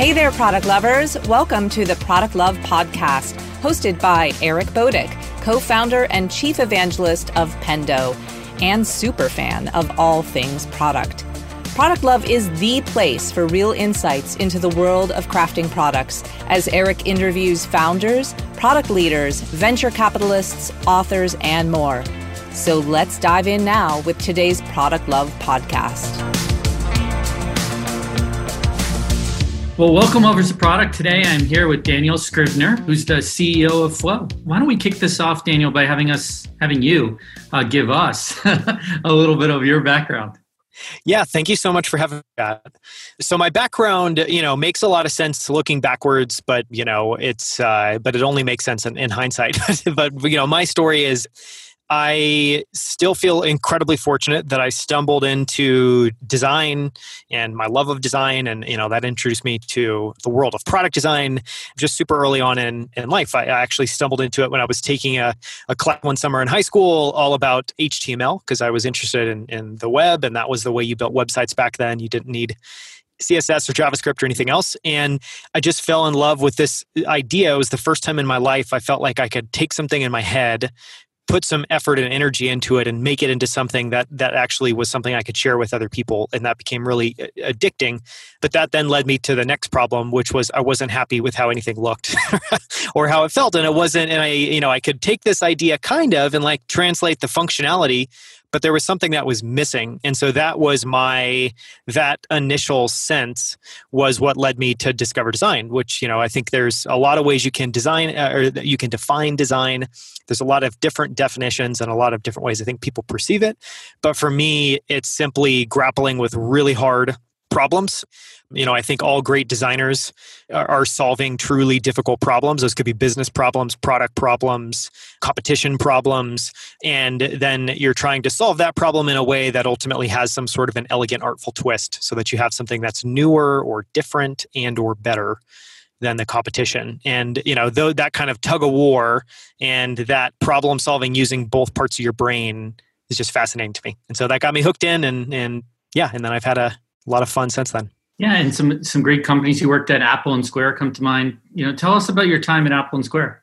Hey there, product lovers. Welcome to the Product Love Podcast, hosted by Eric Boduch, co founder and chief evangelist of Pendo, and super fan of all things product. Product Love is the place for real insights into the world of crafting products as Eric interviews founders, product leaders, venture capitalists, authors, and more. So let's dive in now with today's Product Love podcast. Well, welcome over to Product. Today I'm here with Daniel Scrivner, who's the CEO of Flow. Why don't we kick this off, Daniel, by having us, having you uh, give us a little bit of your background? Yeah, thank you so much for having that. So my background, you know, makes a lot of sense looking backwards, but you know, it's uh, but it only makes sense in, in hindsight. but you know, my story is I still feel incredibly fortunate that I stumbled into design and my love of design, and you know that introduced me to the world of product design just super early on in, in life. I actually stumbled into it when I was taking a, a class one summer in high school all about HTML because I was interested in, in the web, and that was the way you built websites back then. You didn't need CSS or JavaScript or anything else. And I just fell in love with this idea. It was the first time in my life I felt like I could take something in my head, put some effort and energy into it and make it into something that that actually was something I could share with other people and that became really uh, addicting. But that then led me to the next problem which was I wasn't happy with how anything looked or how it felt. And it wasn't and I you know I could take this idea kind of and like translate the functionality but there was something that was missing. And so that was my that initial sense was what led me to discover design which you know i think there's a lot of ways you can design uh, or you can define design. There's a lot of different definitions and a lot of different ways i think people perceive it. But for me it's simply grappling with really hard problems you know i think all great designers are solving truly difficult problems. Those could be business problems product problems competition problems and then you're trying to solve that problem in a way that ultimately has some sort of an elegant artful twist so that you have something that's newer or different and or better than the competition. And you know though that kind of tug of war and that problem solving using both parts of your brain is just fascinating to me. And so that got me hooked in and and yeah and then i've had a lot of fun since then yeah, and some some great companies you worked at, Apple and Square, come to mind. You know, tell us about your time at Apple and Square.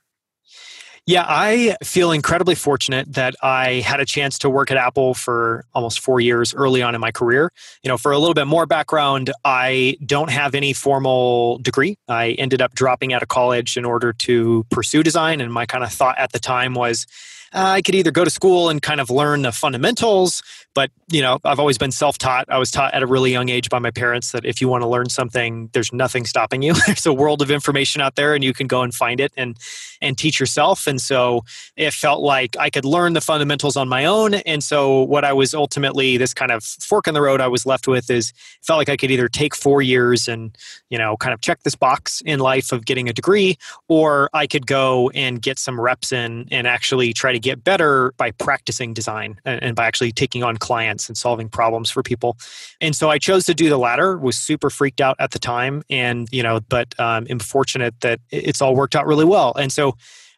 Yeah, I feel incredibly fortunate that I had a chance to work at Apple for almost four years early on in my career. You know, for a little bit more background, I don't have any formal degree. I ended up dropping out of college in order to pursue design, and my kind of thought at the time was uh, I could either go to school and kind of learn the fundamentals, but you know, I've always been self-taught. I was taught at a really young age by my parents that if you want to learn something, there's nothing stopping you. there's a world of information out there, and you can go and find it and and teach yourself. And so it felt like I could learn the fundamentals on my own. And so what I was ultimately this kind of fork in the road I was left with is felt like I could either take four years and you know kind of check this box in life of getting a degree, or I could go and get some reps in and actually try to to get better by practicing design and, and by actually taking on clients and solving problems for people. And so I chose to do the latter. Was super freaked out at the time, and you know, but um, am fortunate that it's all worked out really well. And so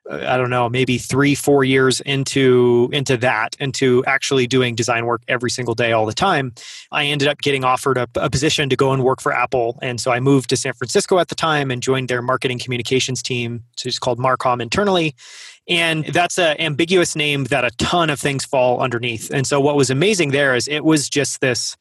I don't know, maybe three, four years into into that, into actually doing design work every single day, all the time, I ended up getting offered a, a, position to go and work for Apple, and so I moved to San Francisco at the time and joined their marketing communications team, which is called Marcom internally, and that's an ambiguous name that a ton of things fall underneath. And so what was amazing there is it was just this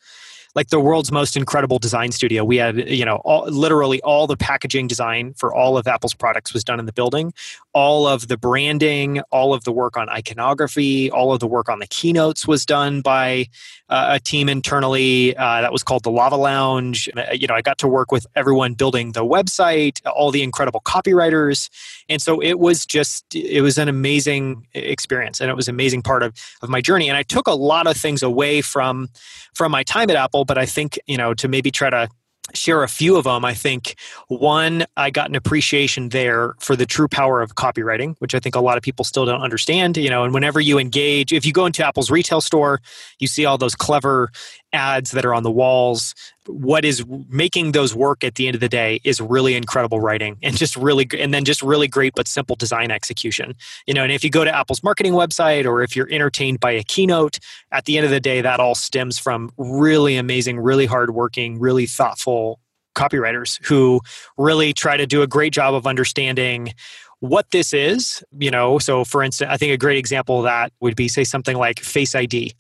like the world's most incredible design studio. We had, you know, all, literally all the packaging design for all of Apple's products was done in the building. All of the branding, all of the work on iconography, all of the work on the keynotes was done by uh, a team internally uh, that was called the Lava Lounge. Uh, you know, I got to work with everyone building the website, all the incredible copywriters, and so it was just it was an amazing experience, and it was an amazing part of of my journey. And I took a lot of things away from from my time at Apple, but I think you know to maybe try to share a few of them. I think one, I got an appreciation there for the true power of copywriting, which I think a lot of people still don't understand. You know, and whenever you engage, if you go into Apple's retail store, you see all those clever ads that are on the walls what is making those work at the end of the day is really incredible writing and just really and then just really great but simple design execution you know and if you go to apple's marketing website or if you're entertained by a keynote at the end of the day that all stems from really amazing really hardworking really thoughtful copywriters who really try to do a great job of understanding what this is. You know, so for instance, I think a great example of that would be, say, something like Face ID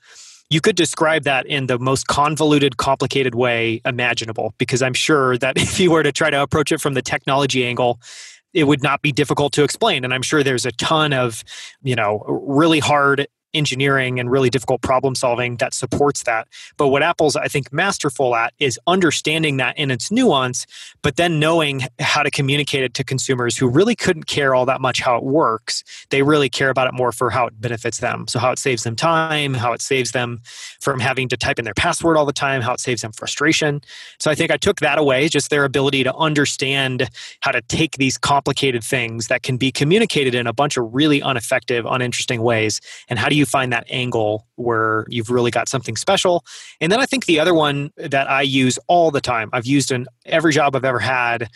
you could describe that in the most convoluted, complicated way imaginable, because I'm sure that if you were to try to approach it from the technology angle, it would not be difficult to explain. And I'm sure there's a ton of, you know, really hard engineering and really difficult problem solving that supports that. But what Apple's, I think, masterful at is understanding that in its nuance, but then knowing how to communicate it to consumers who really couldn't care all that much how it works. They really care about it more for how it benefits them. So, how it saves them time, how it saves them from having to type in their password all the time, how it saves them frustration. So, I think I took that away, just their ability to understand how to take these complicated things that can be communicated in a bunch of really ineffective, uninteresting ways, and how do you find that angle where you've really got something special? And then I think the other one that I use all the time, I've used in every job I've ever had,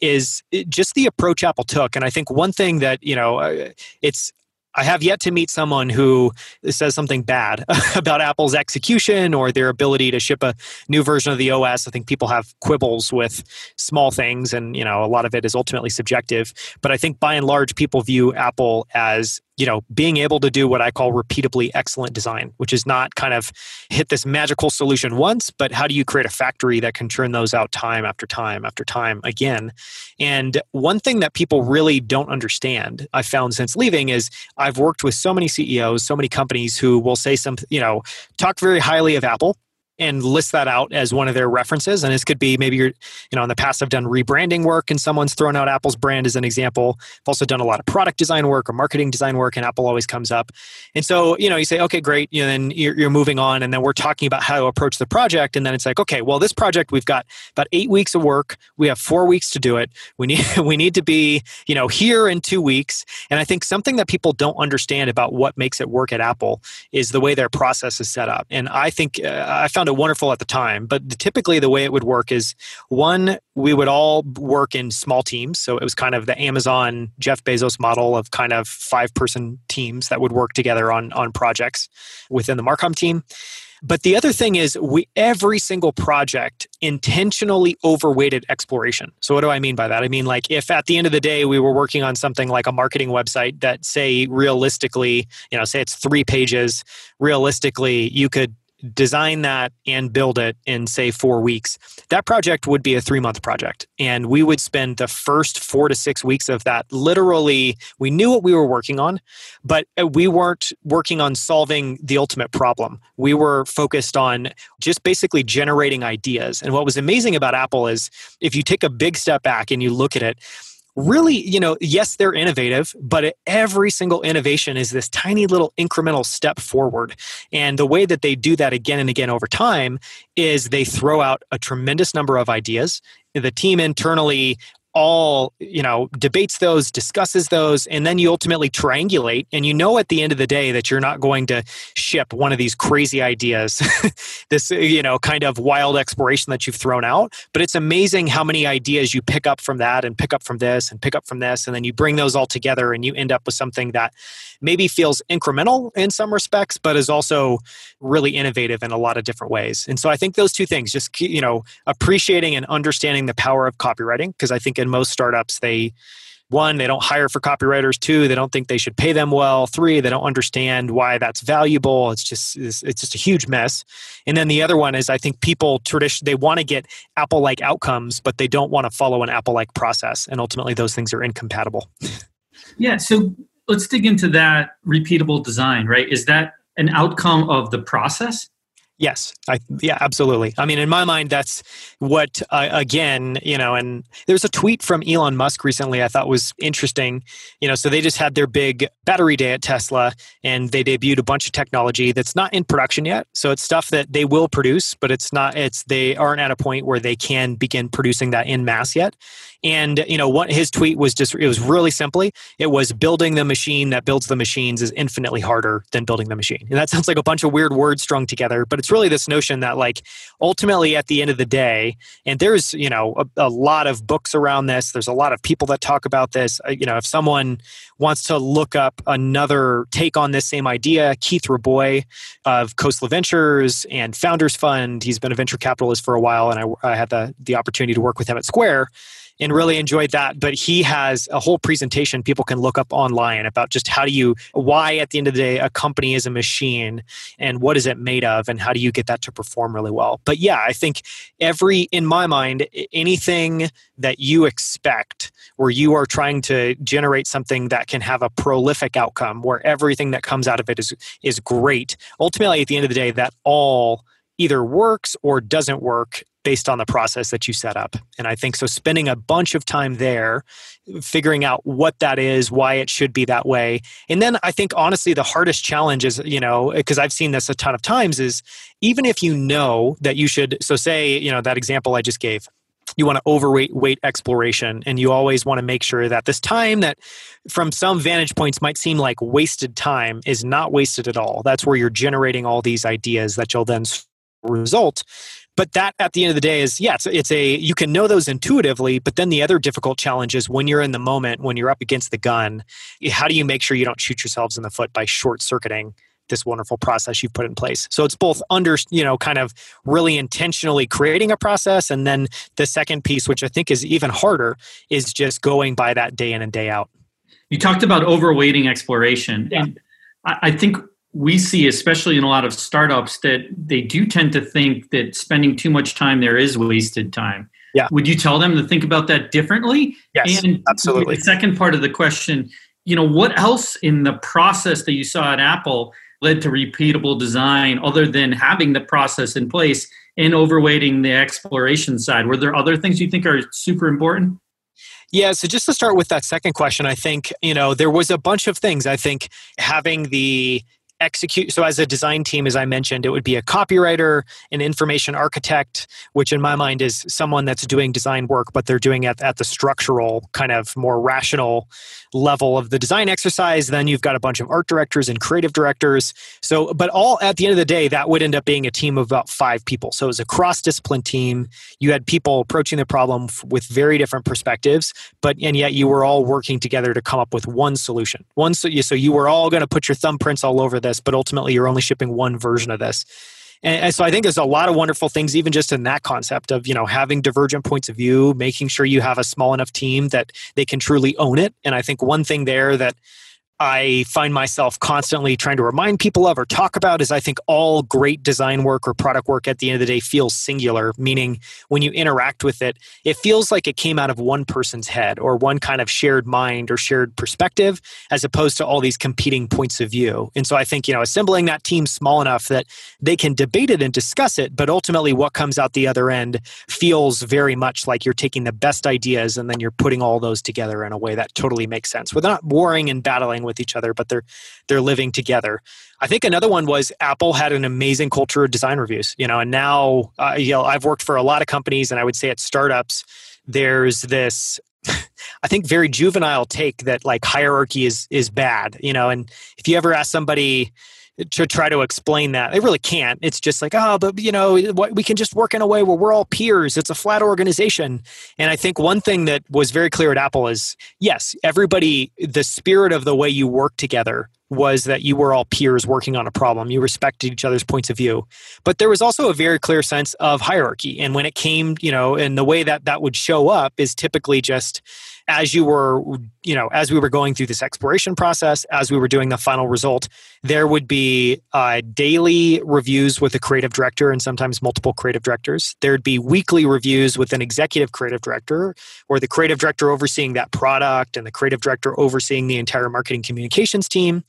is just the approach Apple took. And I think one thing that, you know, uh, it's I have yet to meet someone who says something bad about Apple's execution or their ability to ship a new version of the OS. I think people have quibbles with small things, and you know a lot of it is ultimately subjective. But I think by and large, people view Apple as you know being able to do what i call repeatably excellent design which is not kind of hit this magical solution once but how do you create a factory that can churn those out time after time after time again? And one thing that people really don't understand i've found since leaving is i've worked with so many ceos so many companies who will say some you know talk very highly of apple and list that out as one of their references. And this could be maybe you're, you know, in the past I've done rebranding work and someone's thrown out Apple's brand as an example. I've also done a lot of product design work or marketing design work, and Apple always comes up. And so, you know, you say, okay, great, you know, then you're, you're moving on, and then we're talking about how to approach the project, and then it's like, okay, well, this project we've got about eight weeks of work. We have four weeks to do it. We need we need to be, you know, here in two weeks. And I think something that people don't understand about what makes it work at Apple is the way their process is set up. And I think uh, I found found it wonderful at the time. But typically, the way it would work is one, we would all work in small teams. So it was kind of the Amazon Jeff Bezos model of kind of five person teams that would work together on, on projects within the Marcom team. But the other thing is we every single project intentionally overweighted exploration. So what do I mean by that? I mean like if at the end of the day we were working on something like a marketing website that say realistically, you know, say it's 3 pages, realistically you could design that and build it in say four weeks that project would be a three month project. And we would spend the first four to six weeks of that literally we knew what we were working on but uh, we weren't working on solving the ultimate problem. We were focused on just basically generating ideas. And what was amazing about apple is if you take a big step back and you look at it really, you know, yes, they're innovative, but every single innovation is this tiny little incremental step forward. And the way that they do that again and again over time is they throw out a tremendous number of ideas. The team internally all you know debates those discusses those and then you ultimately triangulate and you know at the end of the day that you're not going to ship one of these crazy ideas this you know kind of wild exploration that you've thrown out. But it's amazing how many ideas you pick up from that and pick up from this and pick up from this and then you bring those all together and you end up with something that maybe feels incremental in some respects but is also really innovative in a lot of different ways. And so i think those two things just you know appreciating and understanding the power of copywriting because i think in most startups they one they don't hire for copywriters. Two they don't think they should pay them well. Three they don't understand why that's valuable. It's just it's, it's just a huge mess. And then the other one is i think people tradition they want to get apple like outcomes but they don't want to follow an apple like process and ultimately those things are incompatible. Yeah so let's dig into that repeatable design right? Is that an outcome of the process Yes, I yeah, absolutely. I mean, in my mind, that's what uh, again, you know. And there's a tweet from Elon Musk recently I thought was interesting. You know, so they just had their big battery day at Tesla, and they debuted a bunch of technology that's not in production yet. So it's stuff that they will produce, but it's not. It's they aren't at a point where they can begin producing that in mass yet. And you know what his tweet was just it was really simply it was building the machine that builds the machines is infinitely harder than building the machine. And that sounds like a bunch of weird words strung together, but it's really this notion that like ultimately at the end of the day and there's you know a, a lot of books around this there's a lot of people that talk about this uh, you know if someone wants to look up another take on this same idea keith rabois of Khosla ventures and founders fund he's been a venture capitalist for a while and i, I had the, the opportunity to work with him at square and really enjoyed that. But he has a whole presentation people can look up online about just how do you, why at the end of the day, a company is a machine and what is it made of and how do you get that to perform really well. But yeah, I think every, in my mind, anything that you expect where you are trying to generate something that can have a prolific outcome where everything that comes out of it is is great ultimately at the end of the day that all either works or doesn't work based on the process that you set up. And I think so spending a bunch of time there, figuring out what that is, why it should be that way. And then I think honestly, the hardest challenge is, you know, because I've seen this a ton of times, is even if you know that you should, so say, you know, that example I just gave, you want to overweight weight exploration and you always want to make sure that this time that from some vantage points might seem like wasted time is not wasted at all that's where you're generating all these ideas that you'll then result but that at the end of the day is yeah it's, it's a you can know those intuitively but then the other difficult challenge is when you're in the moment when you're up against the gun how do you make sure you don't shoot yourselves in the foot by short circuiting this wonderful process you've put in place so it's both under you know kind of really intentionally creating a process and then the second piece which i think is even harder is just going by that day in and day out you talked about overweighting exploration yeah. and I think we see, especially in a lot of startups, that they do tend to think that spending too much time there is wasted time. Yeah. Would you tell them to think about that differently? Yes, and absolutely. The second part of the question, you know, what else in the process that you saw at Apple led to repeatable design other than having the process in place and overweighting the exploration side? Were there other things you think are super important? Yeah, so just to start with that second question, I think, you know, there was a bunch of things. I think having the execute so as a design team as i mentioned it would be a copywriter an information architect which in my mind is someone that's doing design work but they're doing it at the structural kind of more rational level of the design exercise. Then you've got a bunch of art directors and creative directors. So but all at the end of the day that would end up being a team of about five people. So it was a cross discipline team. You had people approaching the problem with very different perspectives but and yet you were all working together to come up with one solution. One so you, so you were all going to put your thumbprints all over this, but ultimately you're only shipping one version of this. And, and, so I think there's a lot of wonderful things, even just in that concept of you know having divergent points of view, making sure you have a small enough team that they can truly own it. And I think one thing there that I find myself constantly trying to remind people of or talk about is I think all great design work or product work at the end of the day feels singular, meaning when you interact with it, it feels like it came out of one person's head or one kind of shared mind or shared perspective as opposed to all these competing points of view. And so I think, you know, assembling that team small enough that they can debate it and discuss it, but ultimately what comes out the other end feels very much like you're taking the best ideas and then you're putting all those together in a way that totally makes sense. We're warring and battling with each other, but they're they're living together. I think another one was Apple had an amazing culture of design reviews. You know, and now uh, you know I've worked for a lot of companies, and I would say at startups, there's this I think very juvenile take that like hierarchy is is bad, you know, and if you ever ask somebody to try to explain that. They really can't. It's just like, oh, but you know, we can just work in a way where we're all peers. It's a flat organization. And I think one thing that was very clear at Apple is yes, everybody, the spirit of the way you work together was that you were all peers working on a problem. You respected each other's points of view. But there was also a very clear sense of hierarchy. And when it came, you know, and the way that that would show up is typically just as you were you know as we were going through this exploration process as we were doing the final result there would be uh, daily reviews with a creative director and sometimes multiple creative directors. There'd be weekly reviews with an executive creative director or the creative director overseeing that product and the creative director overseeing the entire marketing communications team.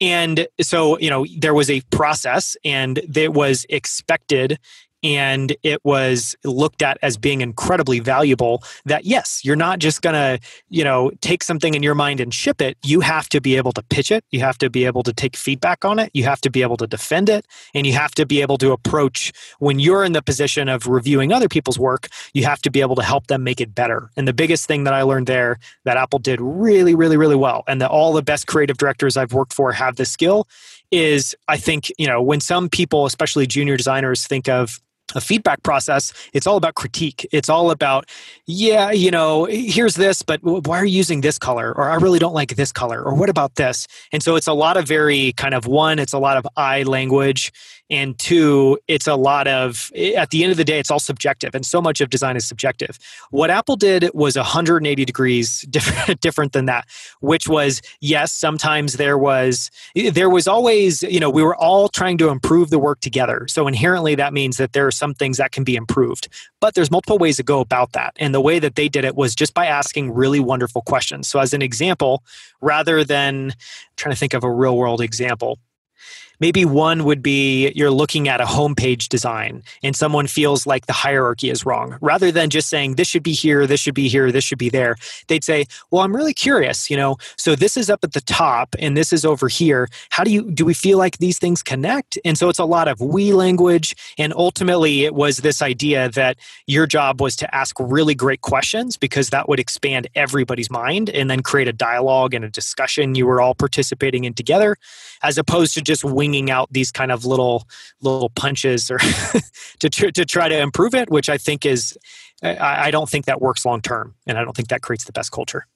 And so you know there was a process and it was expected and it was looked at as being incredibly valuable that yes you're not just going to you know take something in your mind and ship it. You have to be able to pitch it. You have to be able to take feedback on it. You have to be able to defend it. And you have to be able to approach when you're in the position of reviewing other people's work you have to be able to help them make it better. And the biggest thing that i learned there that apple did really really really well and that all the best creative directors i've worked for have this skill is i think you know when some people especially junior designers think of a feedback process it's all about critique. It's all about yeah you know here's this but why are you using this color? Or i really don't like this color. Or what about this? And so it's a lot of very kind of one it's a lot of i language and two it's a lot of eh, at the end of the day it's all subjective and so much of design is subjective. What apple did was 180 degrees different different than that which was yes sometimes there was eh, there was always you know we were all trying to improve the work together. So inherently that means that there are some things that can be improved. But there's multiple ways to go about that. And the way that they did it was just by asking really wonderful questions. So as an example rather than trying to think of a real world example maybe one would be you're looking at a homepage design and someone feels like the hierarchy is wrong. Rather than just saying this should be here, this should be here, this should be there, they'd say, "Well, I'm really curious, you know, so this is up at the top and this is over here. How do you do we feel like these things connect?" And so it's a lot of we language and ultimately it was this idea that your job was to ask really great questions because that would expand everybody's mind and then create a dialogue and a discussion you were all participating in together as opposed to just wing out these kind of little little punches or to tr- to try to improve it, which I think is I, I don't think that works long term, and I don't think that creates the best culture.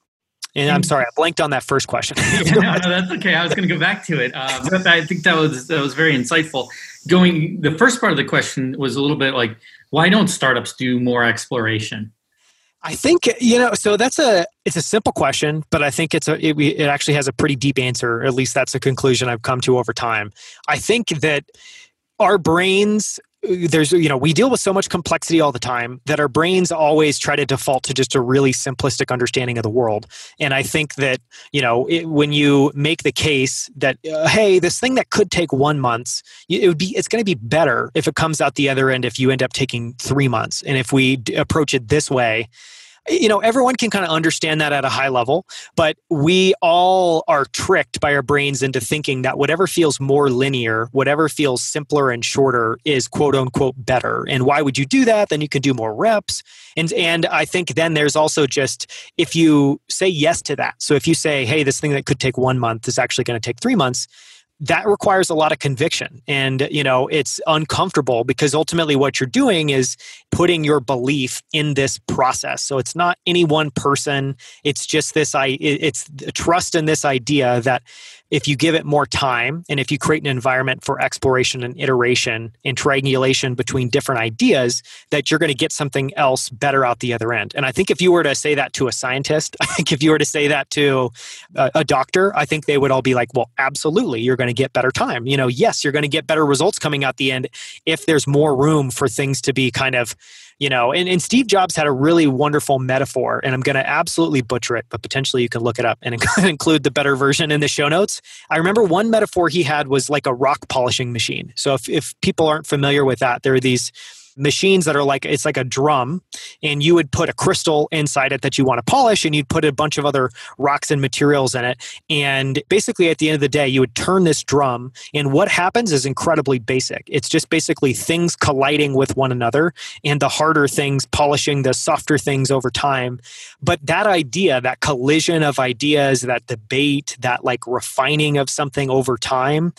And I'm sorry, I blanked on that first question. no, no, that's okay. I was going to go back to it. Um, I think that was that was very insightful. Going, the first part of the question was a little bit like, why don't startups do more exploration? I think you know. So that's a it's a simple question, but I think it's a it, it actually has a pretty deep answer. At least that's a conclusion I've come to over time. I think that our brains there's you know we deal with so much complexity all the time that our brains always try to default to just a really simplistic understanding of the world. And i think that you know it, when you make the case that uh, hey this thing that could take one month it would be it's going to be better if it comes out the other end if you end up taking three months. And if we d- approach it this way you know everyone can kind of understand that at a high level but we all are tricked by our brains into thinking that whatever feels more linear whatever feels simpler and shorter is quote unquote better. And why would you do that? Then you can do more reps. And and i think then there's also just if you say yes to that so if you say hey this thing that could take one month is actually going to take three months that requires a lot of conviction. And you know it's uncomfortable because ultimately what you're doing is putting your belief in this process. So it's not any one person. It's just this i it's trust in this idea that if you give it more time and if you create an environment for exploration and iteration and triangulation between different ideas that you're going to get something else better out the other end. And i think if you were to say that to a scientist i think if you were to say that to a, a doctor i think they would all be like well absolutely you're going to get better time. You know yes you're going to get better results coming out the end if there's more room for things to be kind of you know and, and steve jobs had a really wonderful metaphor and i'm going to absolutely butcher it but potentially you can look it up and include the better version in the show notes. I remember one metaphor he had was like a rock polishing machine. So if, if people aren't familiar with that there are these machines that are like it's like a drum and you would put a crystal inside it that you want to polish and you'd put a bunch of other rocks and materials in it. And basically at the end of the day you would turn this drum and what happens is incredibly basic. It's just basically things colliding with one another and the harder things polishing the softer things over time. But that idea that collision of ideas that debate that like refining of something over time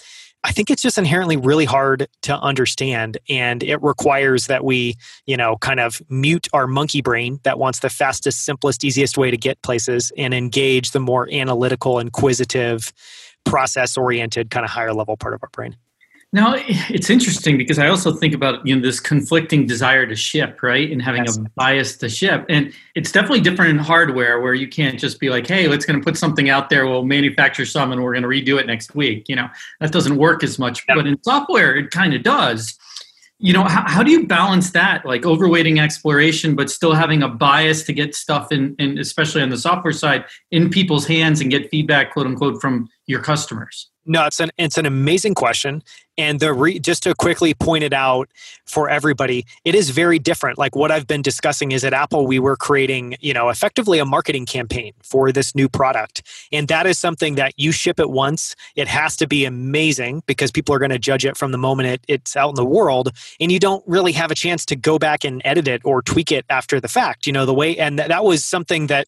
I think it's just inherently really hard to understand. And it requires that we, you know, kind of mute our monkey brain that wants the fastest, simplest, easiest way to get places and engage the more analytical, inquisitive, process oriented, kind of higher level part of our brain. Now it's interesting because I also think about you know this conflicting desire to ship, right, and having yes. a bias to ship, and it's definitely different in hardware where you can't just be like, hey, let's going to put something out there, we'll manufacture some, and we're going to redo it next week. You know that doesn't work as much, but in software it kind of does. You know how, how do you balance that, like overweighting exploration, but still having a bias to get stuff in, in, especially on the software side, in people's hands and get feedback, quote unquote, from your customers? No, it's an it's an amazing question, and the re, just to quickly point it out for everybody, it is very different. Like what I've been discussing is at Apple, we were creating, you know, effectively a marketing campaign for this new product, and that is something that you ship it once. It has to be amazing because people are going to judge it from the moment it, it's out in the world, and you don't really have a chance to go back and edit it or tweak it after the fact. You know, the way, and that was something that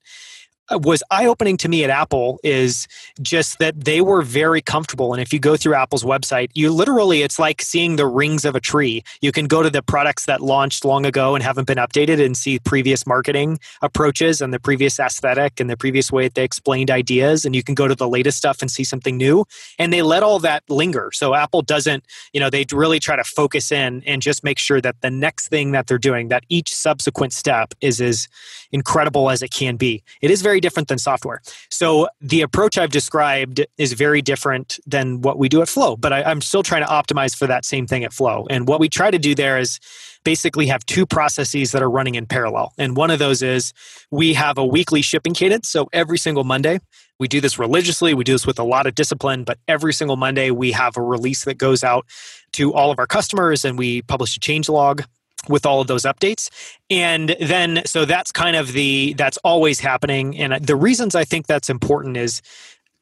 Uh, was eye opening to me at Apple is just that they were very comfortable. And if you go through Apple's website, you literally, it's like seeing the rings of a tree. You can go to the products that launched long ago and haven't been updated and see previous marketing approaches and the previous aesthetic and the previous way that they explained ideas. And you can go to the latest stuff and see something new. And they let all that linger. So Apple doesn't, you know, they really try to focus in and just make sure that the next thing that they're doing, that each subsequent step is as incredible as it can be. It is very very different than software. So the approach I've described is very different than what we do at Flow, but I, am still trying to optimize for that same thing at Flow. And what we try to do there is basically have two processes that are running in parallel. And one of those is we have a weekly shipping cadence. So every single Monday, we do this religiously. We do this with a lot of discipline, but every single Monday we have a release that goes out to all of our customers and we publish a change log with all of those updates. And then so that's kind of the that's always happening. And the reasons i think that's important is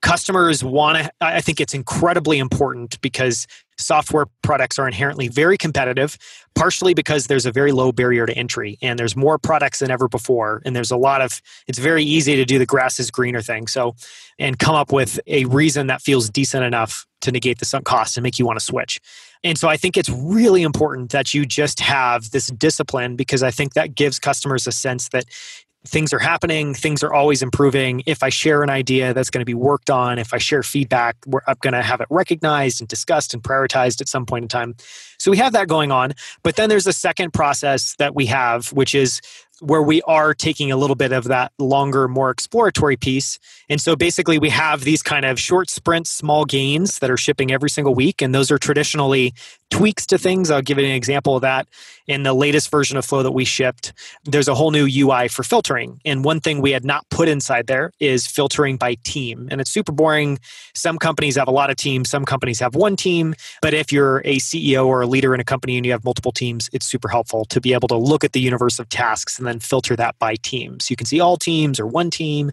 customers want to i think it's incredibly important because software products are inherently very competitive partially because there's a very low barrier to entry and there's more products than ever before and there's a lot of it's very easy to do the grass is greener thing so and come up with a reason that feels decent enough to negate the sunk cost and make you want to switch. And so I think it's really important that you just have this discipline because I think that gives customers a sense that things are happening, things are always improving. If I share an idea that's going to be worked on, if I share feedback, I'm going to have it recognized and discussed and prioritized at some point in time. So we have that going on. But then there's a second process that we have, which is where we are taking a little bit of that longer, more exploratory piece. And so basically, we have these kind of short sprints, small gains that are shipping every single week. And those are traditionally tweaks to things. I'll give you an example of that. In the latest version of Flow that we shipped, there's a whole new UI for filtering. And one thing we had not put inside there is filtering by team. And it's super boring. Some companies have a lot of teams, some companies have one team. But if you're a CEO or a leader in a company and you have multiple teams, it's super helpful to be able to look at the universe of tasks and then filter that by teams. So you can see all teams or one team.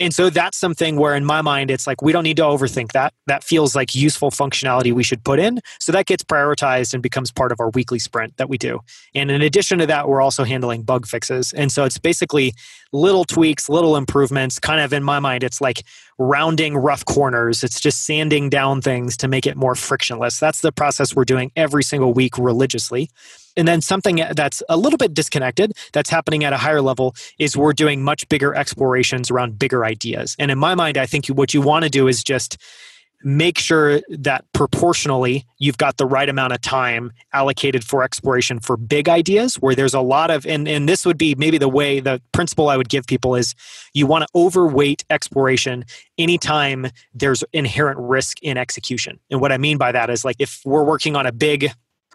And so that's something where, in my mind, it's like we don't need to overthink that. That feels like useful functionality we should put in. So that gets prioritized and becomes part of our weekly sprint that we do. And in addition to that, we're also handling bug fixes. And so it's basically little tweaks, little improvements. Kind of in my mind, it's like rounding rough corners. It's just sanding down things to make it more frictionless. That's the process we're doing every single week religiously. And then something that's a little bit disconnected that's happening at a higher level is we're doing much bigger explorations around bigger ideas. And in my mind, I think what you want to do is just make sure that proportionally you've got the right amount of time allocated for exploration for big ideas where there's a lot of and, and this would be maybe the way the principle i would give people is you want to overweight exploration anytime there's inherent risk in execution. And what i mean by that is like if we're working on a big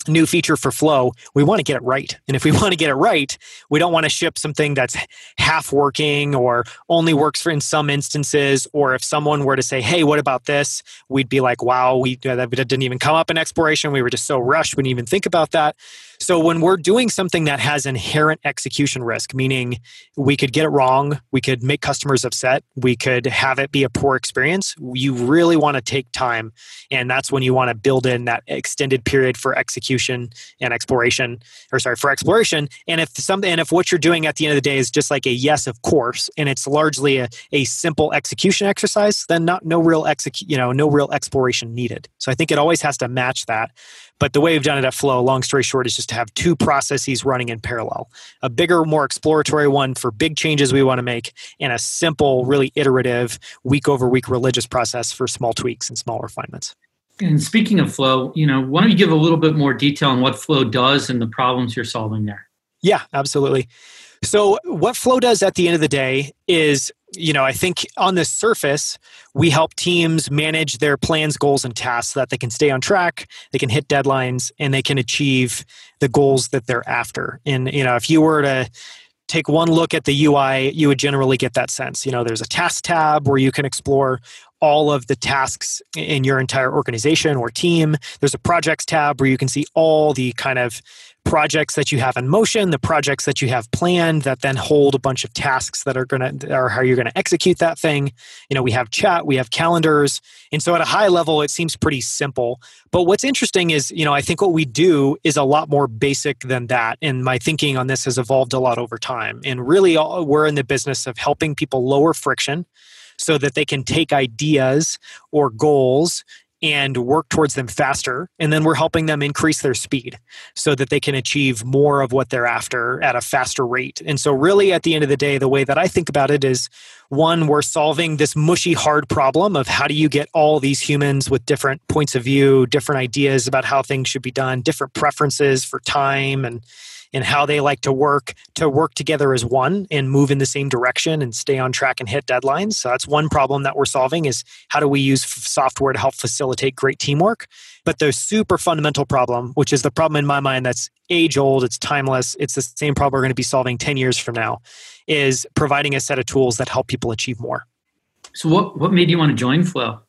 new feature for Flow, we want to get it right. And if we want to get it right, we don't want to ship something that's half working or only works for in some instances. Or if someone were to say, "Hey, what about this?" We'd be like, "Wow, we that didn't even come up in exploration. We were just so rushed, we didn't even think about that." So when we're doing something that has inherent execution risk, meaning we could get it wrong, we could make customers upset, we could have it be a poor experience, you really want to take time. And that's when you want to build in that extended period for execution and exploration, or sorry, for exploration. And if something and if what you're doing at the end of the day is just like a yes, of course, and it's largely a, a simple execution exercise, then not no real execute, you know, no real exploration needed. So I think it always has to match that. But the way we've done it at Flow, long story short, is just to have two processes running in parallel a bigger, more exploratory one for big changes we want to make, and a simple, really iterative, week over week religious process for small tweaks and small refinements. And speaking of Flow, you know, why don't you give a little bit more detail on what Flow does and the problems you're solving there? Yeah, absolutely. So, what Flow does at the end of the day is, you know, I think on the surface, we help teams manage their plans, goals, and tasks so that they can stay on track, they can hit deadlines, and they can achieve the goals that they're after. And, you know, if you were to take one look at the UI, you would generally get that sense. You know, there's a task tab where you can explore all of the tasks in your entire organization or team. There's a projects tab where you can see all the kind of projects that you have in motion, the projects that you have planned that then hold a bunch of tasks that are going to, or how you're going to execute that thing. You know, we have chat, we have calendars. And so at a high level, it seems pretty simple. But what's interesting is, you know, I think what we do is a lot more basic than that. And my thinking on this has evolved a lot over time. And really, we're in the business of helping people lower friction so that they can take ideas or goals and work towards them faster. And then we're helping them increase their speed so that they can achieve more of what they're after at a faster rate. And so, really, at the end of the day, the way that I think about it is one, we're solving this mushy, hard problem of how do you get all these humans with different points of view, different ideas about how things should be done, different preferences for time and and how they like to work to work together as one and move in the same direction and stay on track and hit deadlines. So that's one problem that we're solving is how do we use software to help facilitate great teamwork? But the super fundamental problem, which is the problem in my mind that's age old, it's timeless, it's the same problem we're going to be solving 10 years from now, is providing a set of tools that help people achieve more. So what what made you want to join Flow?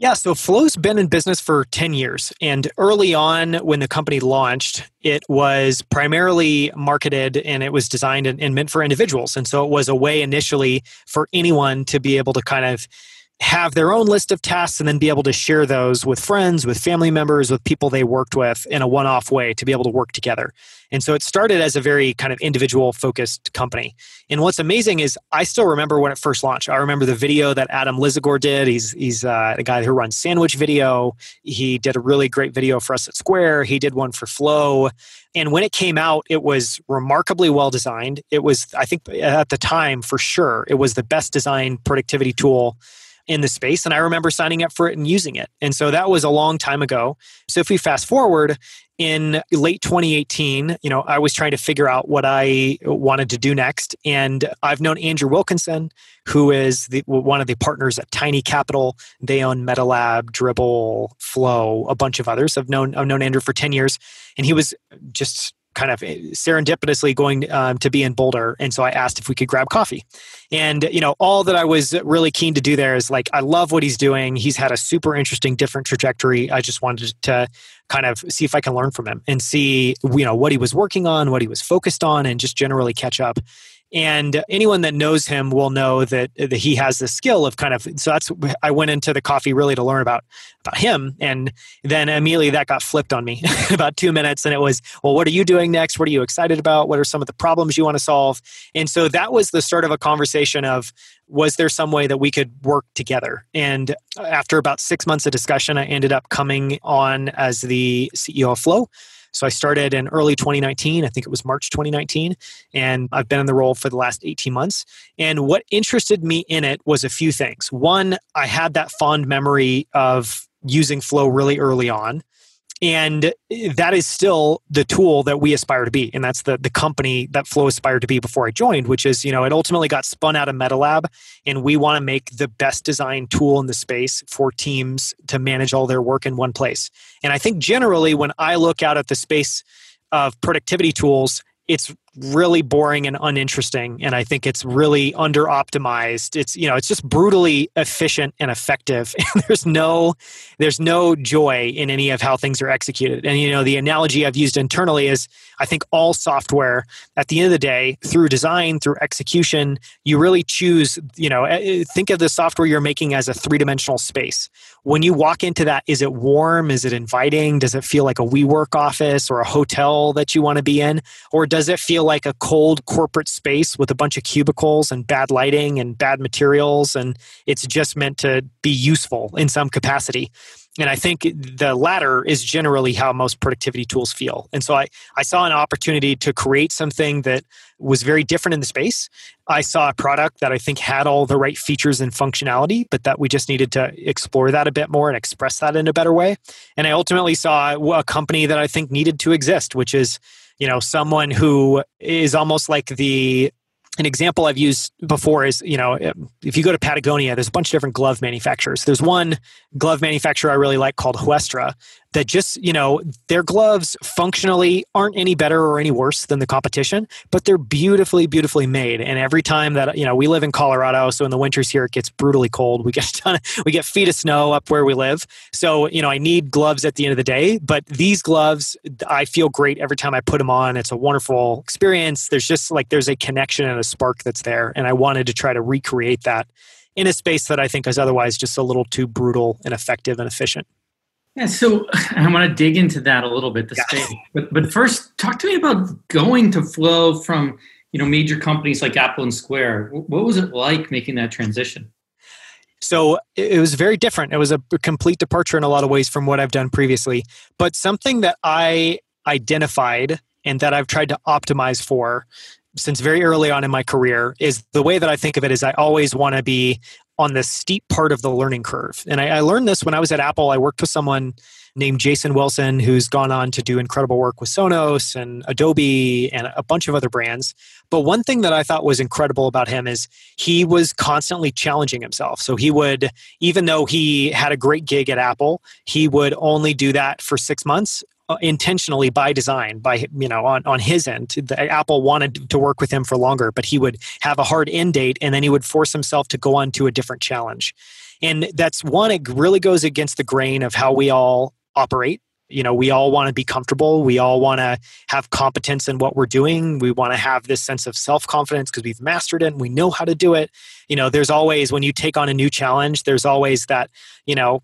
Yeah, so Flow's been in business for 10 years. And early on, when the company launched, it was primarily marketed and it was designed and, and, meant for individuals. And so it was a way initially for anyone to be able to kind of have their own list of tasks and then be able to share those with friends, with family members, with people they worked with in a one off way to be able to work together. And so it started as a very kind of individual focused company. And what's amazing is I still remember when it first launched. I remember the video that Adam Lisagor did. He's he's uh, the guy who runs Sandwich Video. He did a really great video for us at Square. He did one for Flow. And when it came out, it was remarkably well designed. It was, I think, at the time for sure, it was the best designed productivity tool in the space and I remember signing up for it and using it. And so that was a long time ago. So if we fast forward in late 2018, you know, I was trying to figure out what I wanted to do next. And I've known Andrew Wilkinson, who is the, one of the partners at Tiny Capital. They own MetaLab, Dribbble, Flow, a bunch of others. I've known I've known Andrew for 10 years, and he was just kind of serendipitously going um, to be in Boulder. And so I asked if we could grab coffee. And, you know, all that I was really keen to do there is like, I love what he's doing. He's had a super interesting, different trajectory. I just wanted to kind of see if I can learn from him and see, you know, what he was working on, what he was focused on, and just generally catch up. And anyone that knows him will know that, that he has the skill of kind of. So that's I went into the coffee really to learn about about him, and then immediately that got flipped on me about two minutes, and it was, well, what are you doing next? What are you excited about? What are some of the problems you want to solve? And so that was the start of a conversation of was there some way that we could work together? And after about six months of discussion, I ended up coming on as the CEO of Flow. So I started in early 2019. I think it was March 2019. And I've been in the role for the last 18 months. And what interested me in it was a few things. One, I had that fond memory of using Flow really early on and eh, that is still the tool that we aspire to be. And that's the the company that flow aspired to be before i joined which is you know it ultimately got spun out of metalab and we want to make the best design tool in the space for teams to manage all their work in one place. And i think generally when i look out at the space of productivity tools it's really boring and uninteresting and i think it's really under optimized it's you know it's just brutally efficient and effective. And there's no there's no joy in any of how things are executed. And you know the analogy i've used internally is i think all software at the end of the day through design through execution you really choose you know eh, eh, think of the software you're making as a three-dimensional space. When you walk into that is it warm? Is it inviting? Does it feel like a WeWork office or a hotel that you want to be in? Or does it feel like a cold corporate space with a bunch of cubicles and bad lighting and bad materials and it's just meant to be useful in some capacity. And i think the latter is generally how most productivity tools feel. And so i, I saw an opportunity to create something that was very different in the space. I saw a product that i think had all the right features and functionality but that we just needed to explore that a bit more and express that in a better way. And i ultimately saw a company that i think needed to exist which is you know someone who is almost like the an example I've used before is, you know, if you go to Patagonia, there's a bunch of different glove manufacturers. There's one glove manufacturer I really like called Hestra, that just, you know, their gloves functionally aren't any better or any worse than the competition, but they're beautifully, beautifully made. And every time that, you know, we live in Colorado, so in the winters here it gets brutally cold. We get a ton of, we get feet of snow up where we live. So, you know, I need gloves at the end of the day, but these gloves, I feel great every time I put them on. It's a wonderful experience. There's just like there's a connection and a spark that's there. And I wanted to try to recreate that in a space that I think is otherwise just a little too brutal and effective and efficient. Yeah, so I want to dig into that a little bit, the yeah. space. But but first, talk to me about going to Flow from you know major companies like Apple and Square. What was it like making that transition? So it was very different. It was a complete departure in a lot of ways from what I've done previously. But something that I identified and that I've tried to optimize for since very early on in my career is the way that I think of it is I always want to be on the steep part of the learning curve. And I, I, learned this when I was at Apple. I worked with someone named Jason Wilson, who's gone on to do incredible work with Sonos and Adobe and a bunch of other brands. But one thing that I thought was incredible about him is he was constantly challenging himself. So he would, even though he had a great gig at Apple, he would only do that for six months Uh, intentionally by design by you know on, on his end the, apple wanted to work with him for longer but he would have a hard end date and then he would force himself to go on to a different challenge. And that's one it really goes against the grain of how we all operate. You know we all want to be comfortable. We all want to have competence in what we're doing. We want to have this sense of self-confidence because we've mastered it and we know how to do it. You know there's always when you take on a new challenge there's always that you know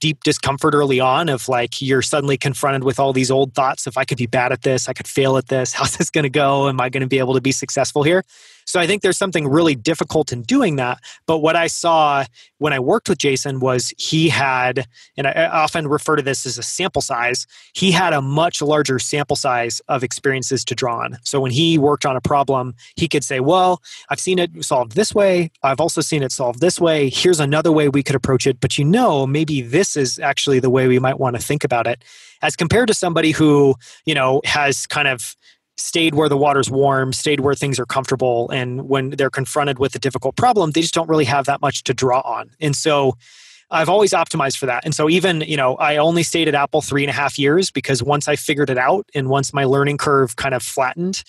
deep discomfort early on of like you're suddenly confronted with all these old thoughts if I could be bad at this, I could fail at this, how's this going to go? Am I going to be able to be successful here? So I think there's something really difficult in doing that. But what I saw when I worked with Jason was he had, and I often refer to this as a sample size, he had a much larger sample size of experiences to draw on. So when he worked on a problem, he could say, Well, I've seen it solved this way. I've also seen it solved this way. Here's another way we could approach it. But you know, maybe this is actually the way we might want to think about it as compared to somebody who, you know, has kind of stayed where the water's warm, stayed where things are comfortable. And when they're confronted with a difficult problem, they just don't really have that much to draw on. And so I've always optimized for that. And so even, you know, I only stayed at Apple three and a half years because once I figured it out and once my learning curve kind of flattened,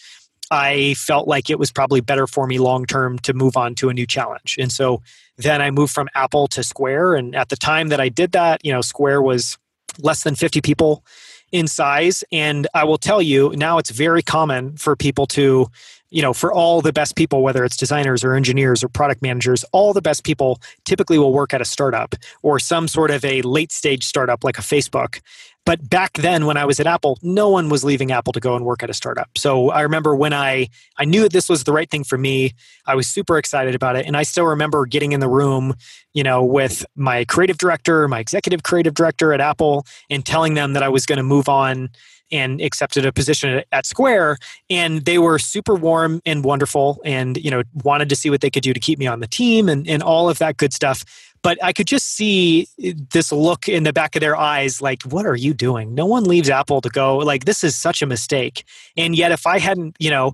I felt like it was probably better for me long term to move on to a new challenge. And so then I moved from Apple to Square. And at the time that I did that, you know, Square was less than 50 people in size. And I will tell you now it's very common for people to, you know, for all the best people, whether it's designers or engineers or product managers, all the best people typically will work at a startup or some sort of a late stage startup like a Facebook. But back mm-hmm. then, when I was at Apple, no one was leaving Apple to go and work at a startup. So I remember when I, I knew that this was the right thing for me, I was super excited about it. And I still remember getting in the room, you know, with my creative director, my executive creative director at Apple, and telling them that I was going to move on and accepted a position at Square. And they were super warm and wonderful and, you know, wanted to see what they could do to keep me on the team and, and all of that good stuff but I could just see this look in the back of their eyes like, what are you doing? No one leaves Apple to go, like, this is such a mistake. And yet, if I hadn't, you know,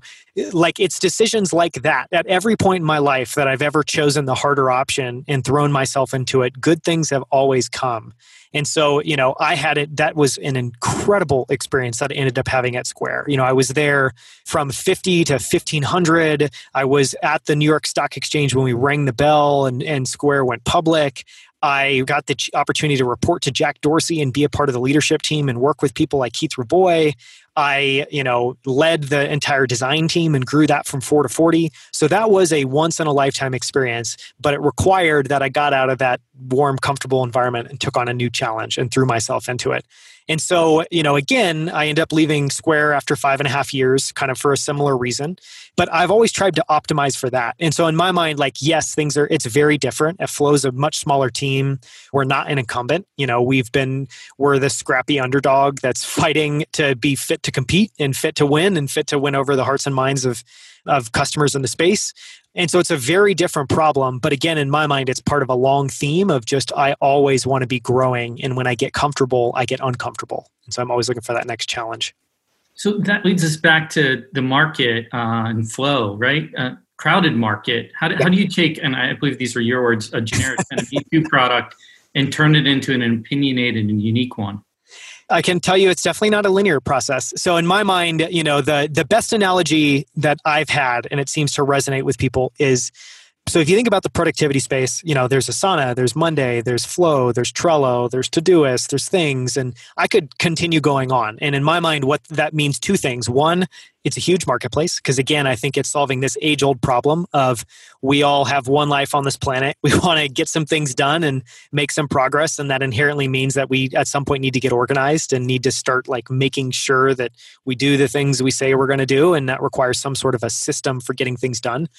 like it's decisions like that at every point in my life that I've ever chosen the harder option and thrown myself into it, good things have always come. And so, you know, I had it, that was an incredible experience that I ended up having at Square. You know, I was there from 50 to 1500. I was at the New York Stock Exchange when we rang the bell and, and Square went public. I got the opportunity to report to Jack Dorsey and be a part of the leadership team and work with people like Keith Rabois. I, you know, led the entire design team and grew that from 4 to 40. So that was a once in a lifetime experience, but it required that I got out of that warm, comfortable environment and took on a new challenge and threw myself into it. And so, you know, again, I end up leaving Square after five and a half years, kind of for a similar reason. But I've always tried to optimize for that. And so, in my mind, like, yes, things are, it's very different. At Flow's a much smaller team. We're not an incumbent. You know, we've been, we're the scrappy underdog that's fighting to be fit to compete and fit to win and fit to win over the hearts and minds of, of customers in the space. And so it's a very different problem. But again, in my mind, it's part of a long theme of just I always want to be growing. And when I get comfortable, I get uncomfortable. And so I'm always looking for that next challenge. So that leads us back to the market uh, and flow, right? Uh, crowded market. How do, yeah. how do you take, and I believe these are your words, a generic kind of E2 product and turn it into an opinionated and unique one? I can tell you it's definitely not a linear process. So in my mind, you know, the the best analogy that I've had and it seems to resonate with people is so if you think about the productivity space, you know, there's Asana, there's Monday, there's Flow, there's Trello, there's Todoist, there's things, and I could continue going on. And in my mind, what that means two things. One, it's a huge marketplace because again, I think it's solving this age-old problem of we all have one life on this planet. We want to get some things done and make some progress, and that inherently means that we at some point need to get organized and need to start like making sure that we do the things we say we're going to do, and that requires some sort of a system for getting things done.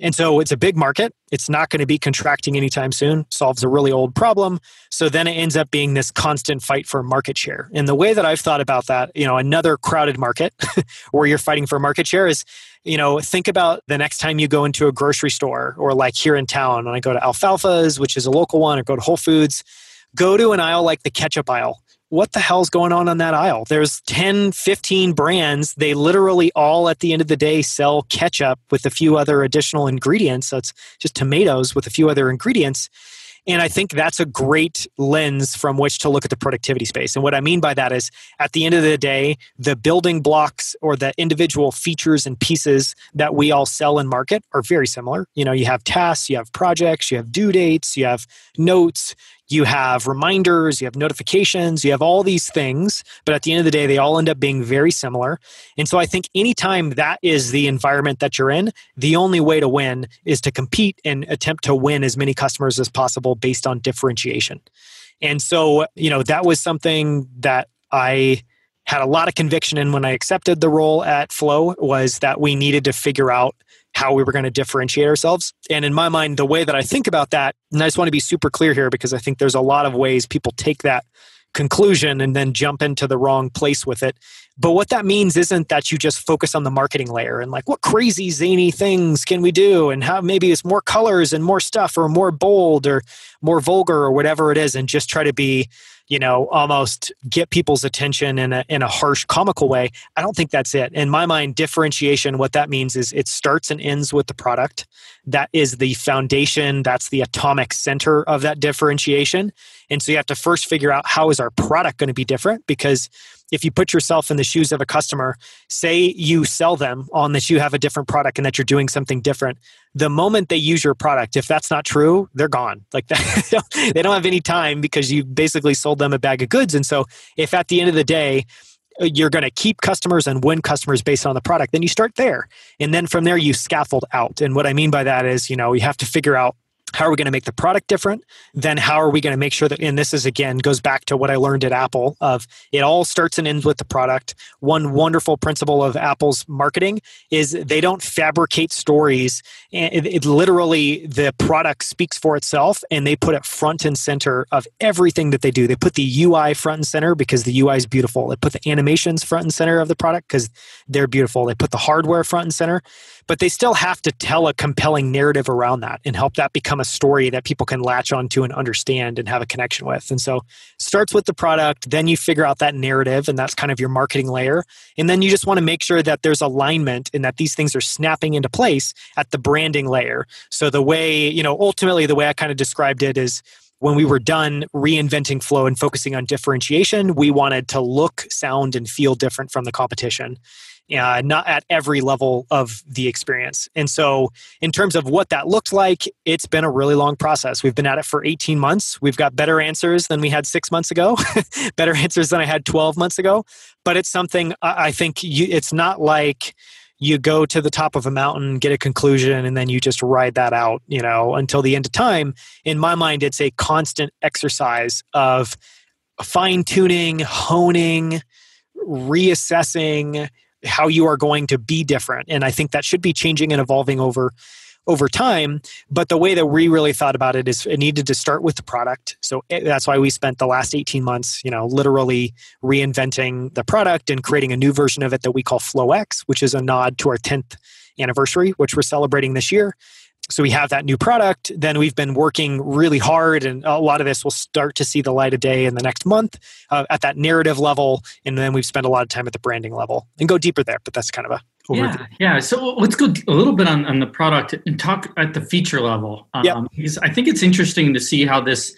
And so it's a big market. It's not going to be contracting anytime soon, solves a really old problem. So then it ends up being this constant fight for market share. And the way that I've thought about that, you know, another crowded market where you're fighting for market share is, you know, think about the next time you go into a grocery store or like here in town when I go to Alfalfa's, which is a local one, or go to Whole Foods, go to an aisle like the ketchup aisle what the hell's going on on that aisle? There's 10, 15 brands. They literally all at the end of the day sell ketchup with a few other additional ingredients. So just tomatoes with a few other ingredients. And I think that's a great lens from which to look at the productivity space. And what I mean by that is at the end of the day, the building blocks or the individual features and pieces that we all sell and market are very similar. You know, you have tasks, you have projects, you have due dates, you have notes, you have reminders, you have notifications, you have all these things, but at the end of the day, they all end up being very similar. And so I think anytime that is the environment that you're in, the only way to win is to compete and attempt to win as many customers as possible based on differentiation. And so, you know, that was something that I had a lot of conviction in when I accepted the role at Flow was that we needed to figure out how we were going to differentiate ourselves. And in my mind, the way that I think about that, and I just want to be super clear here because I think there's a lot of ways people take that conclusion and then jump into the wrong place with it. But what that means isn't that you just focus on the marketing layer and like what crazy zany things can we do and how maybe it's more colors and more stuff or more bold or more vulgar or whatever it is and just try to be you know, almost get people's attention in a, in a harsh comical way. I don't think that's it. In my mind, differentiation, what that means is it starts and ends with the product. That is the foundation, that's the atomic center of that differentiation. And so you have to first figure out how is our product going to be different because if you put yourself in the shoes of a customer, say you sell them on that you have a different product and that you're doing something different, the moment they use your product, if that's not true, they're gone. Like that, they don't have any time because you basically sold them a bag of goods. And so, if at the end of the day, uh, you're going to keep customers and win customers based on the product, then you start there. And then from there, you scaffold out. And what I mean by that is, you know, you have to figure out how are we going to make the product different? Then how are we going to make sure that and this is again goes back to what i learned at apple of it all starts and ends with the product. One wonderful principle of apple's marketing is they don't fabricate stories. It, it literally the product speaks for itself and they put it front and center of everything that they do. They put the ui front and center because the ui is beautiful. They put the animations front and center of the product because they're beautiful. They put the hardware front and center but they still have to tell a compelling narrative around that and help that become a story that people can latch onto and understand and have a connection with. And so starts with the product, then you figure out that narrative, and that's kind of your marketing layer. And then you just want to make sure that there's alignment and that these things are snapping into place at the branding layer. So the way, you know, ultimately the way I kind of described it is when we were done reinventing flow and focusing on differentiation, we wanted to look, sound, and feel different from the competition uh, not at every level of the experience. And so, in terms of what that looked like, it's been a really long process. We've been at it for 18 months. We've got better answers than we had six months ago, better answers than I had 12 months ago. But it's something I think you, it's not like you go to the top of a mountain, get a conclusion, and then you just ride that out, you know, until the end of time. In my mind, it's a constant exercise of fine tuning, honing, reassessing, how you are going to be different. And i think that should be changing and evolving over over time. But the way that we really thought about it is it needed to start with the product. So it, that's why we spent the last 18 months you know literally reinventing the product and creating a new version of it that we call flowx which is a nod to our 10th anniversary which we're celebrating this year so we have that new product then we've been working really hard and a lot of this will start to see the light of day in the next month uh, at that narrative level and then we've spent a lot of time at the branding level and go deeper there but that's kind of a overview. yeah yeah so let's go a little bit on, on the product and talk at the feature level um, yep. because i think it's interesting to see how this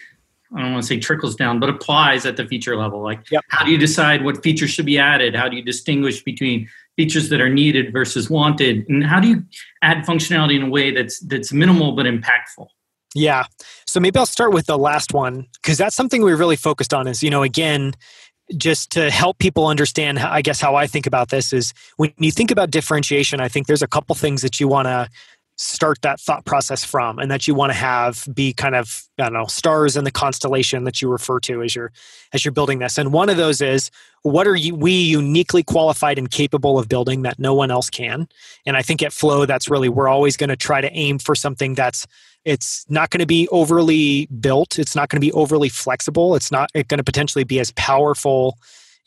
I don't want to say trickles down, but applies at the feature level. Like, yep. how do you decide what features should be added? How do you distinguish between features that are needed versus wanted? And how do you add functionality in a way that's that's minimal but impactful? Yeah. So maybe I'll start with the last one because that's something we're really focused on. Is you know again, just to help people understand, I guess how I think about this is when you think about differentiation, I think there's a couple things that you want to start that thought process from and that you want to have be kind of i don't know stars in the constellation that you refer to as you're as you're building this. And one of those is what are you, we uniquely qualified and capable of building that no one else can? And i think at flow that's really we're always going to try to aim for something that's it's not going to be overly built it's not going to be overly flexible it's not going to potentially be as powerful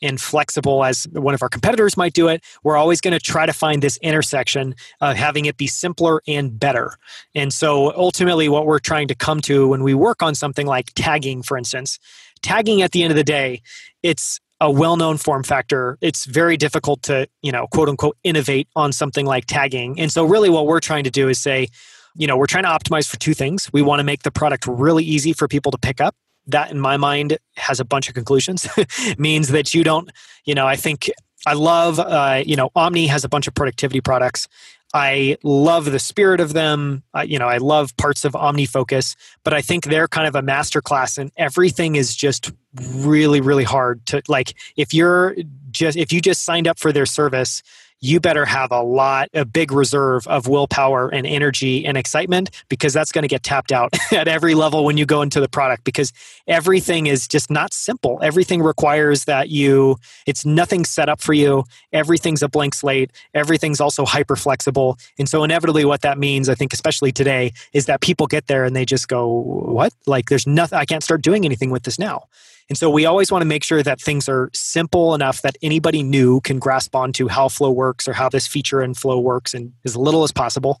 and flexible as one of our competitors might do it. We're always going to try to find this intersection of having it be simpler and better. And so ultimately, what we're trying to come to when we work on something like tagging, for instance, tagging at the end of the day, it's a well-known form factor it's very difficult to you know quote unquote innovate on something like tagging and so really what we're trying to do is say you know we're trying to optimize for two things we want to make the product really easy for people to pick up that in my mind has a bunch of conclusions means that you don't you know i think i love uh, you know omni has a bunch of productivity products. I love the spirit of them. You know i love parts of omnifocus but i think they're kind of a master class and everything is just really really hard to like if you're just if you just signed up for their service you better have a lot, a big reserve of willpower and energy and excitement because that's going to get tapped out at every level when you go into the product because everything is just not simple. Everything requires that you, it's nothing set up for you. Everything's a blank slate. Everything's also hyper flexible. And so, inevitably, what that means, I think, especially today, is that people get there and they just go, What? Like, there's nothing, I can't start doing anything with this now. And so we always want to make sure that things are simple enough that anybody new can grasp onto how Flow works or how this feature in Flow works and as little as possible.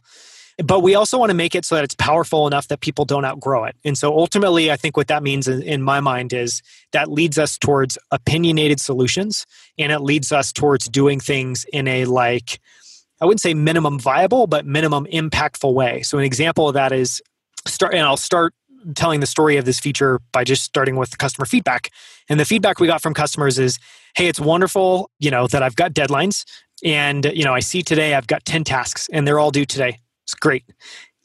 But we also want to make it so that it's powerful enough that people don't outgrow it. And so ultimately, I think what that means in my mind is that leads us towards opinionated solutions and it leads us towards doing things in a like, I wouldn't say minimum viable, but minimum impactful way. So an example of that is start, and I'll start telling the story of this feature by just starting with customer feedback. And the feedback we got from customers is, "Hey, it's wonderful, you know, that I've got deadlines and you know, I see today I've got 10 tasks and they're all due today. It's great.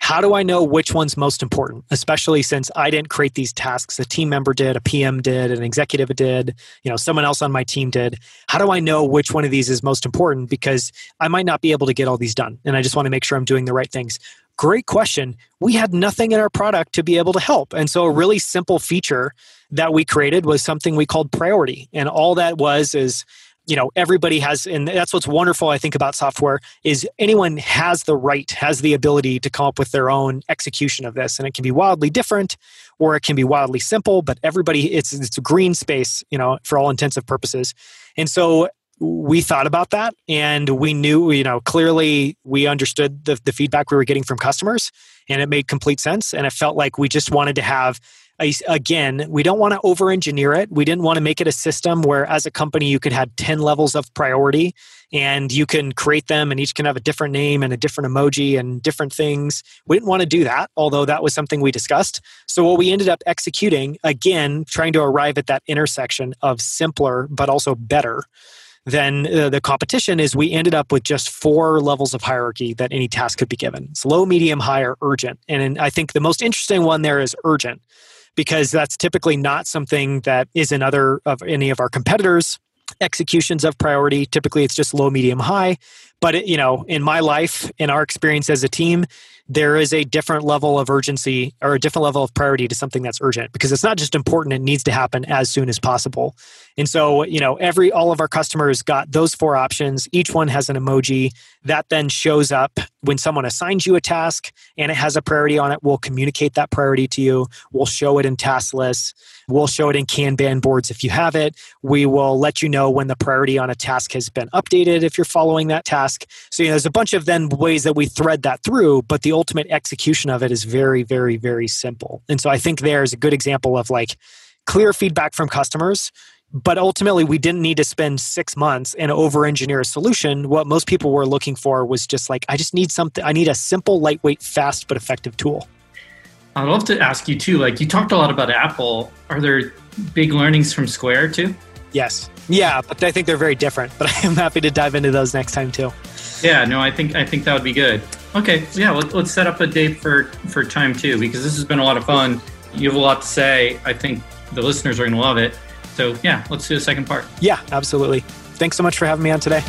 How do I know which one's most important? Especially since I didn't create these tasks. A team member did, a PM did, an executive did, you know, someone else on my team did. How do I know which one of these is most important? Because I might not be able to get all these done. And I just want to make sure I'm doing the right things. Great question. We had nothing in our product to be able to help. And so a really simple feature that we created was something we called priority. And all that was is you know everybody has and that's what's wonderful i think about software is anyone has the right has the ability to come up with their own execution of this and it can be wildly different or it can be wildly simple but everybody it's it's a green space you know for all intensive purposes and so we thought about that and we knew you know clearly we understood the, the feedback we were getting from customers and it made complete sense and it felt like we just wanted to have again, we don't want to over engineer it. We didn't want to make it a system where, as a company, you could have 10 levels of priority and you can create them and each can have a different name and a different emoji and different things. We didn't want to do that, although that was something we discussed. So, what we ended up executing, again, trying to arrive at that intersection of simpler but also better than uh, the competition is we ended up with just four levels of hierarchy that any task could be given. It's low, medium, high, or urgent. And I think the most interesting one there is urgent because that's typically not something that is in other of any of our competitors executions of priority typically it's just low medium high but it, you know in my life in our experience as a team there is a different level of urgency or a different level of priority to something that's urgent because it's not just important it needs to happen as soon as possible. And so you know every all of our customers got those four options. Each one has an emoji that then shows up when someone assigns you a task and it has a priority on it. We'll communicate that priority to you. We'll show it in task lists. We'll show it in kanban boards if you have it. We will let you know when the priority on a task has been updated if you're following that task. So you know, there's a bunch of then ways that we thread that through but the ultimate execution of it is very, very, very simple. And so I think there's a good example of like clear feedback from customers. But ultimately, we didn't need to spend six months and over engineer a solution. What most people were looking for was just like, I just need something, I need a simple, lightweight, fast, but effective tool. I'd love to ask you too. Like you talked a lot about Apple. Are there big learnings from Square too? Yes. Yeah, but I think they're very different. But I am happy to dive into those next time too. Yeah, no, I think I think that would be good. Okay, yeah, let, us set up a date for for time two because this has been a lot of fun. You have a lot to say. I think the listeners are going to love it. So yeah, let's do a second part. Yeah, absolutely. Thanks so much for having me on today.